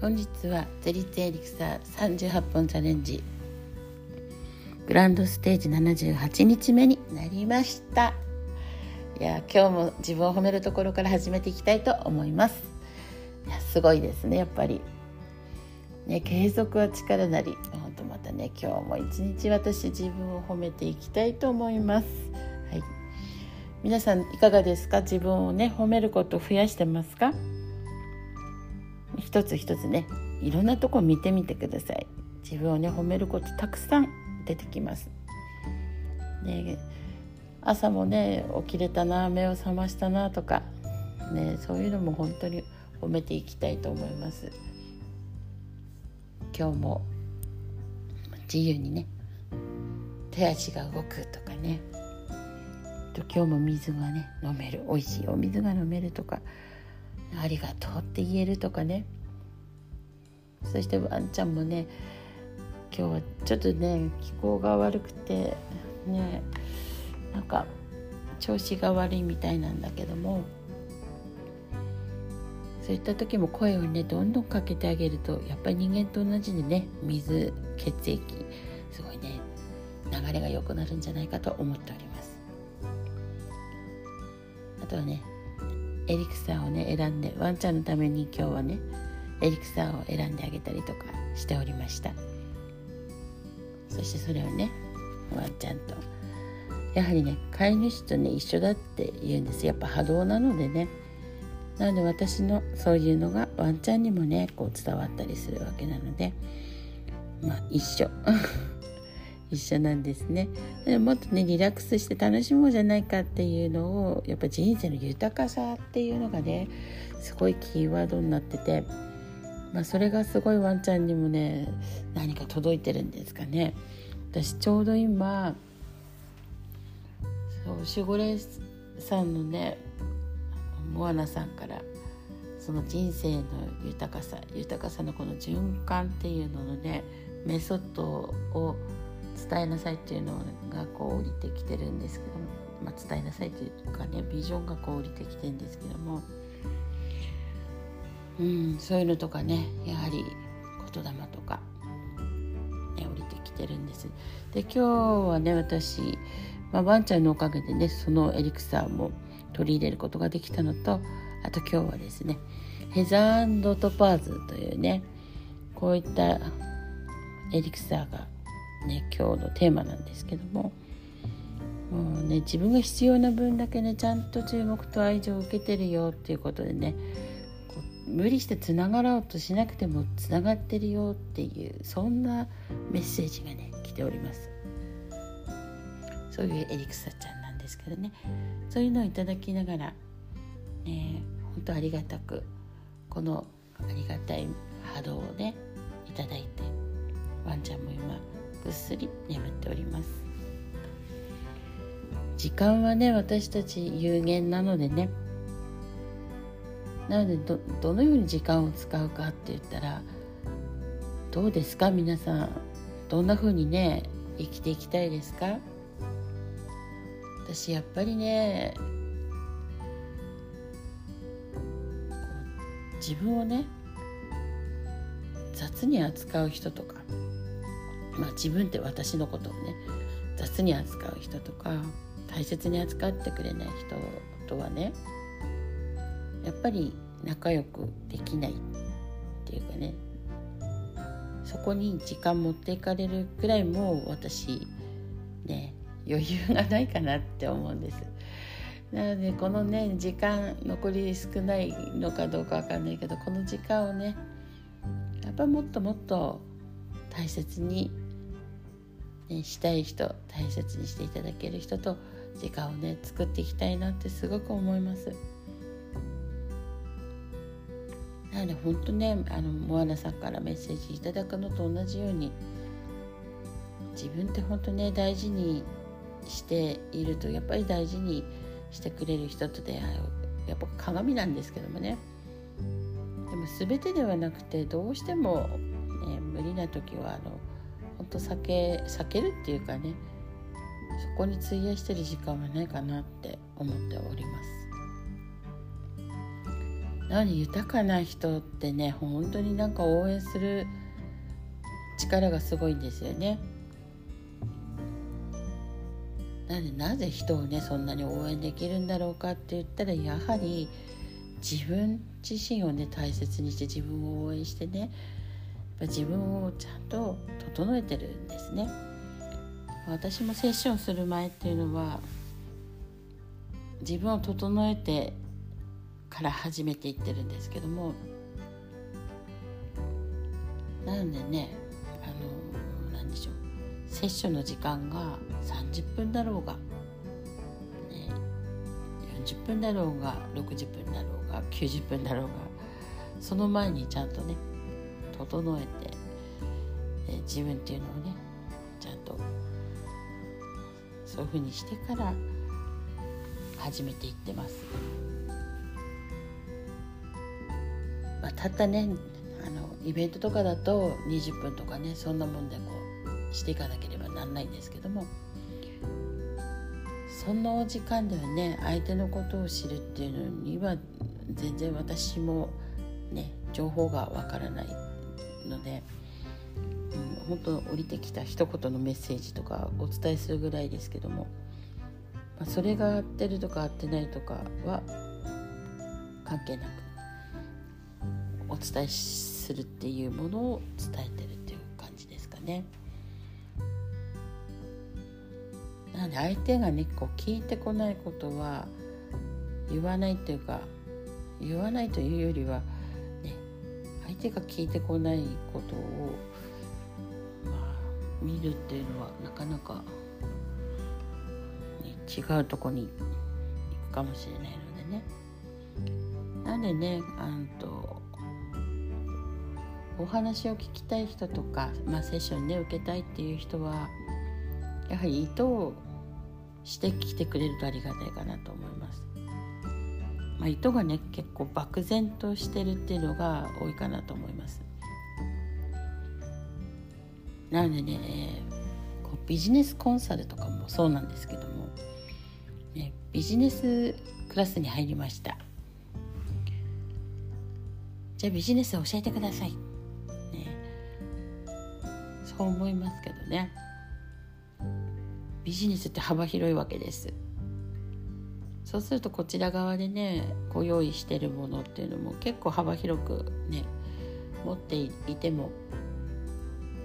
本日はゼリツエリクサー38本チャレンジ。グランドステージ78日目になりました。いや今日も自分を褒めるところから始めていきたいと思います。いやすごいですねやっぱり。ね継続は力なり。本当またね今日も一日私自分を褒めていきたいと思います。はい。皆さんいかがですか？自分をね褒めること増やしてますか？一つ一つねいろんなとこ見てみてください。自分をね褒めることたくさん出てきます、ね、朝もね起きれたな目を覚ましたなとか、ね、そういうのも本当に褒めていきたいと思います。今日も自由にね手足が動くとかね。今日も水がね飲める。美味しいお水が飲めるとかありがとうって言えるとかね。そしてワンちゃんもね今日はちょっとね気候が悪くてねなんか調子が悪いみたいなんだけどもそういった時も声をねどんどんかけてあげるとやっぱり人間と同じでね水血液すごいね流れが良くなるんじゃないかと思っております。あとはねエリクサーをね選んでワンちゃんのために今日はねエリクサーを選んであげたりとかしておりました。そしてそれをねワンちゃんとやはりね飼い主とね一緒だって言うんです。やっぱ波動なのでね。なので私のそういうのがワンちゃんにもねこう伝わったりするわけなのでまあ一緒。一緒なんですね。でもっとねリラックスして楽しもうじゃないかっていうのをやっぱ人生の豊かさっていうのがねすごいキーワードになってて、まあ、それがすごいワンちゃんにもね何か届いてるんですかね。私ちょうど今そう守護霊さんのねモアナさんからその人生の豊かさ豊かさのこの循環っていうののねメソッドを伝えなさいっていうのがこう降りてきてるんですけども、まあ、伝えなさいというかねビジョンがこう降りてきてるんですけども、うん、そういうのとかねやはり言霊とか、ね、降りてきてるんです。で今日はね私、まあ、ワンちゃんのおかげでねそのエリクサーも取り入れることができたのとあと今日はですねヘザートパーズというねこういったエリクサーがね今日のテーマなんですけども。もうね自分が必要な分だけねちゃんと注目と愛情を受けてるよっていうことでね無理してつながろうとしなくてもつながってるよっていうそんなメッセージがね来ております。そういうエリクサちゃんなんですけどね。そういうのをいただきながらね本当ありがたくこのありがたい波動をねいただいてワンちゃんも今ぐっすり眠っております。時間はね私たち有限なのでね。なのでどどのように時間を使うかって言ったらどうですか？皆さんどんな風にね生きていきたいですか？私やっぱりね自分をね雑に扱う人とかまあ、自分って私のことをね雑に扱う人とか大切に扱ってくれない人とはねやっぱり仲良くできないっていうかねそこに時間持っていかれるくらいもう私ね余裕がないかなって思うんです。なのでこのね時間残り少ないのかどうかわかんないけどこの時間をねやっぱもっともっと大切にね、したい人大切にしていただける人と時間をね作っていきたいなってすごく思います。なので本当ねあのモアナさんからメッセージいただくのと同じように自分って本当ね大事にしているとやっぱり大事にしてくれる人と出会うやっぱ鏡なんですけどもね。でも全てではなくてどうしても、ね、無理な時はあの本当避け避けるっていうかねそこに費やしてる時間はないかなって思っておりますなのに豊かな人ってね本当になんか応援する力がすごいんですよね。なのでなぜ人をねそんなに応援できるんだろうかって言ったらやはり自分自身をね大切にして自分を応援してね自分をちゃんと整えてるんですね。私もセッションする前っていうのは自分を整えてから始めていってるんですけどもなのでねあの何でしょうセッションの時間が30分だろうが、ね、40分だろうが60分だろうが90分だろうがその前にちゃんとね整えて、え自分っていうのをねちゃんとそういうふうにしてから始めていってます。まあ、たったねあのイベントとかだと20分とかねそんなもんでこうしていかなければなんないんですけどもその時間ではね相手のことを知るっていうのには全然私もね情報がわからないので、うん、本当降りてきた一言のメッセージとかお伝えするぐらいですけども、まあ、それが合ってるとか合ってないとかは関係なくお伝えするっていうものを伝えてるっていう感じですかね。なので相手がねこう聞いてこないことは言わないっていうか言わないというよりは、相手が聞いてこないことを、まあ、見るっていうのはなかなか、ね、違うとこに行くかもしれないのでね。なんでねあんとお話を聞きたい人とか、まあ、セッションね受けたいっていう人はやはり意図をしてきてくれるとありがたいかなと思います。まあ、意図がね結構漠然としてるっていうのが多いかなと思います。なのでね、こうビジネスコンサルとかもそうなんですけども、ね、ビジネスクラスに入りました。じゃあビジネス教えてください。そう思いますけどねビジネスって幅広いわけですそうするとこちら側でねご用意してるものっていうのも結構幅広くね持っていても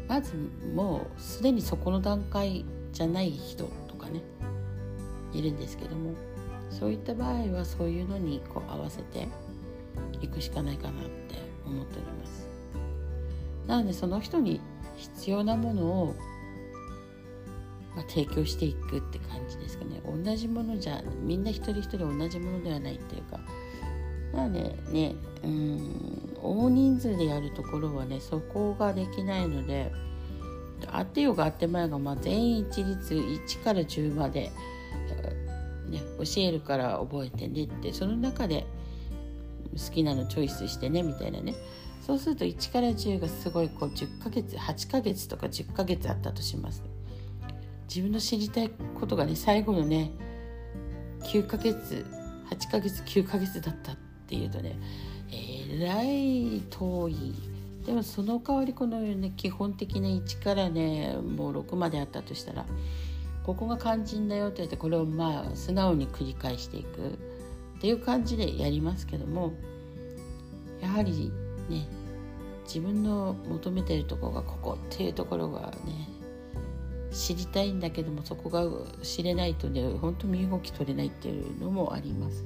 まずもうすでにそこの段階じゃない人とかねいるんですけどもそういった場合はそういうのにこう合わせていくしかないかなって思っております。なのでその人に必要なものを、まあ、提供していくって感じですかね。同じものじゃみんな一人一人同じものではないっていうか。なのでねうん大人数でやるところはねそこができないのであってよがあってまいが、まあ、全員一律1から10まで、ね、教えるから覚えてねってその中で好きなのチョイスしてねみたいなね。そうすると1から10がすごいこう10ヶ月8ヶ月とか10ヶ月あったとします。自分の知りたいことがね最後のね9ヶ月8ヶ月9ヶ月だったっていうとねえらい遠い。でもその代わりこのね基本的な1からねもう6まであったとしたらここが肝心だよって言ってこれをまあ素直に繰り返していくっていう感じでやりますけどもやはりね自分の求めてるとこがここっていうところがね知りたいんだけどもそこが知れないとね本当身動き取れないっていうのもあります。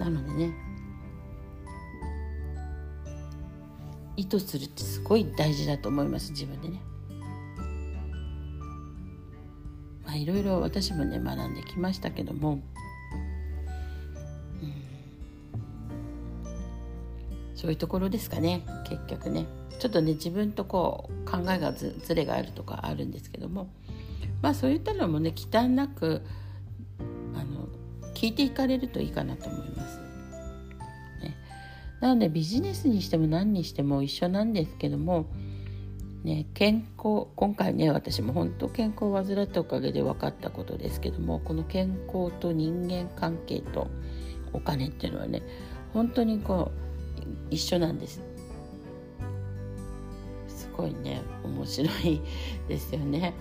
なのでね意図するってすごい大事だと思います自分でね。まあいろいろ私もね学んできましたけどもそういうところですかね。結局ね。ちょっとね自分とこう考えがずずれがあるとかあるんですけども。まあそういったのもね忌憚なくあの聞いていかれるといいかなと思います。ね、なのでビジネスにしても何にしても一緒なんですけどもね、健康今回ね私も本当健康を患ったおかげで分かったことですけどもこの健康と人間関係とお金っていうのはね本当にこう一緒なんです。すごいね面白いですよね。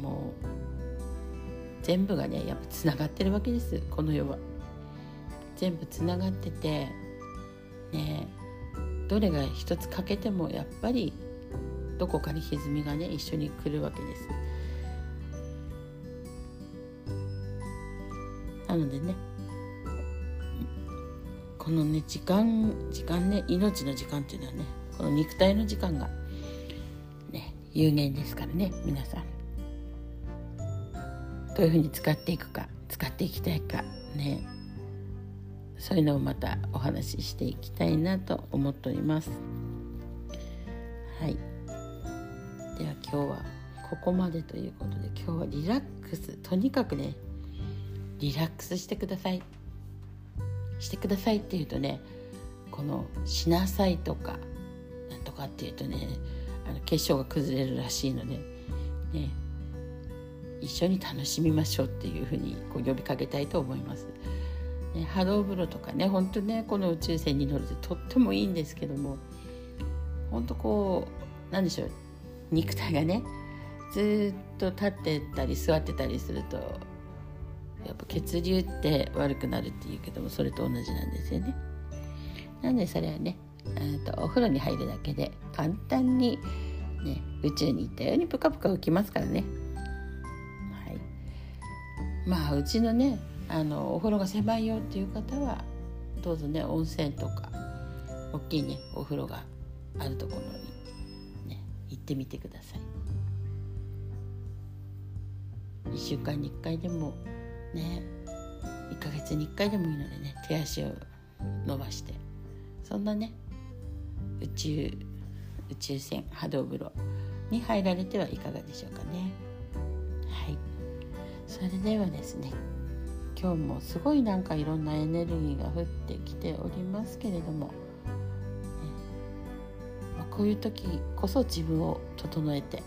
もう全部がねやっぱつながってるわけです。この世は。全部つながっててねどれが一つ欠けてもやっぱりどこかに歪みがね一緒に来るわけです。なのでねこのね時間時間ね命の時間っていうのはねこの肉体の時間がね有限ですからね皆さん。どういうふうに使っていくか使っていきたいかね。そういうのをまたお話ししていきたいなと思っております。はい。では今日はここまでということで今日はリラックス。とにかくねリラックスしてください。してくださいっていうとねこの「しなさい」とかなんとかっていうとねあの結晶が崩れるらしいのでね一緒に楽しみましょうっていうふうにこう呼びかけたいと思います。ね、波動風呂とかね本当ねこの宇宙船に乗るってとってもいいんですけども本当こうなんでしょう肉体がねずっと立ってたり座ってたりするとやっぱ血流って悪くなるっていうけどもそれと同じなんですよね。なんでそれはねとお風呂に入るだけで簡単に、ね、宇宙に行ったようにプカプカ浮きますからね。はい、まあうちのねあのお風呂が狭いよっていう方はどうぞね温泉とか大きいねお風呂があるところにね行ってみてください1週間に1回でもね1ヶ月に1回でもいいのでね手足を伸ばして。そんなね宇宙宇宙船波動風呂に入られてはいかがでしょうかね。はい。それではですね今日もすごいなんかいろんなエネルギーが降ってきておりますけれども、ねまあ、こういう時こそ自分を整えて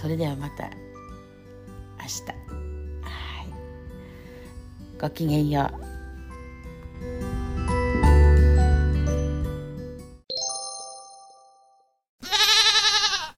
それではまた明日。はい。ごきげんよう。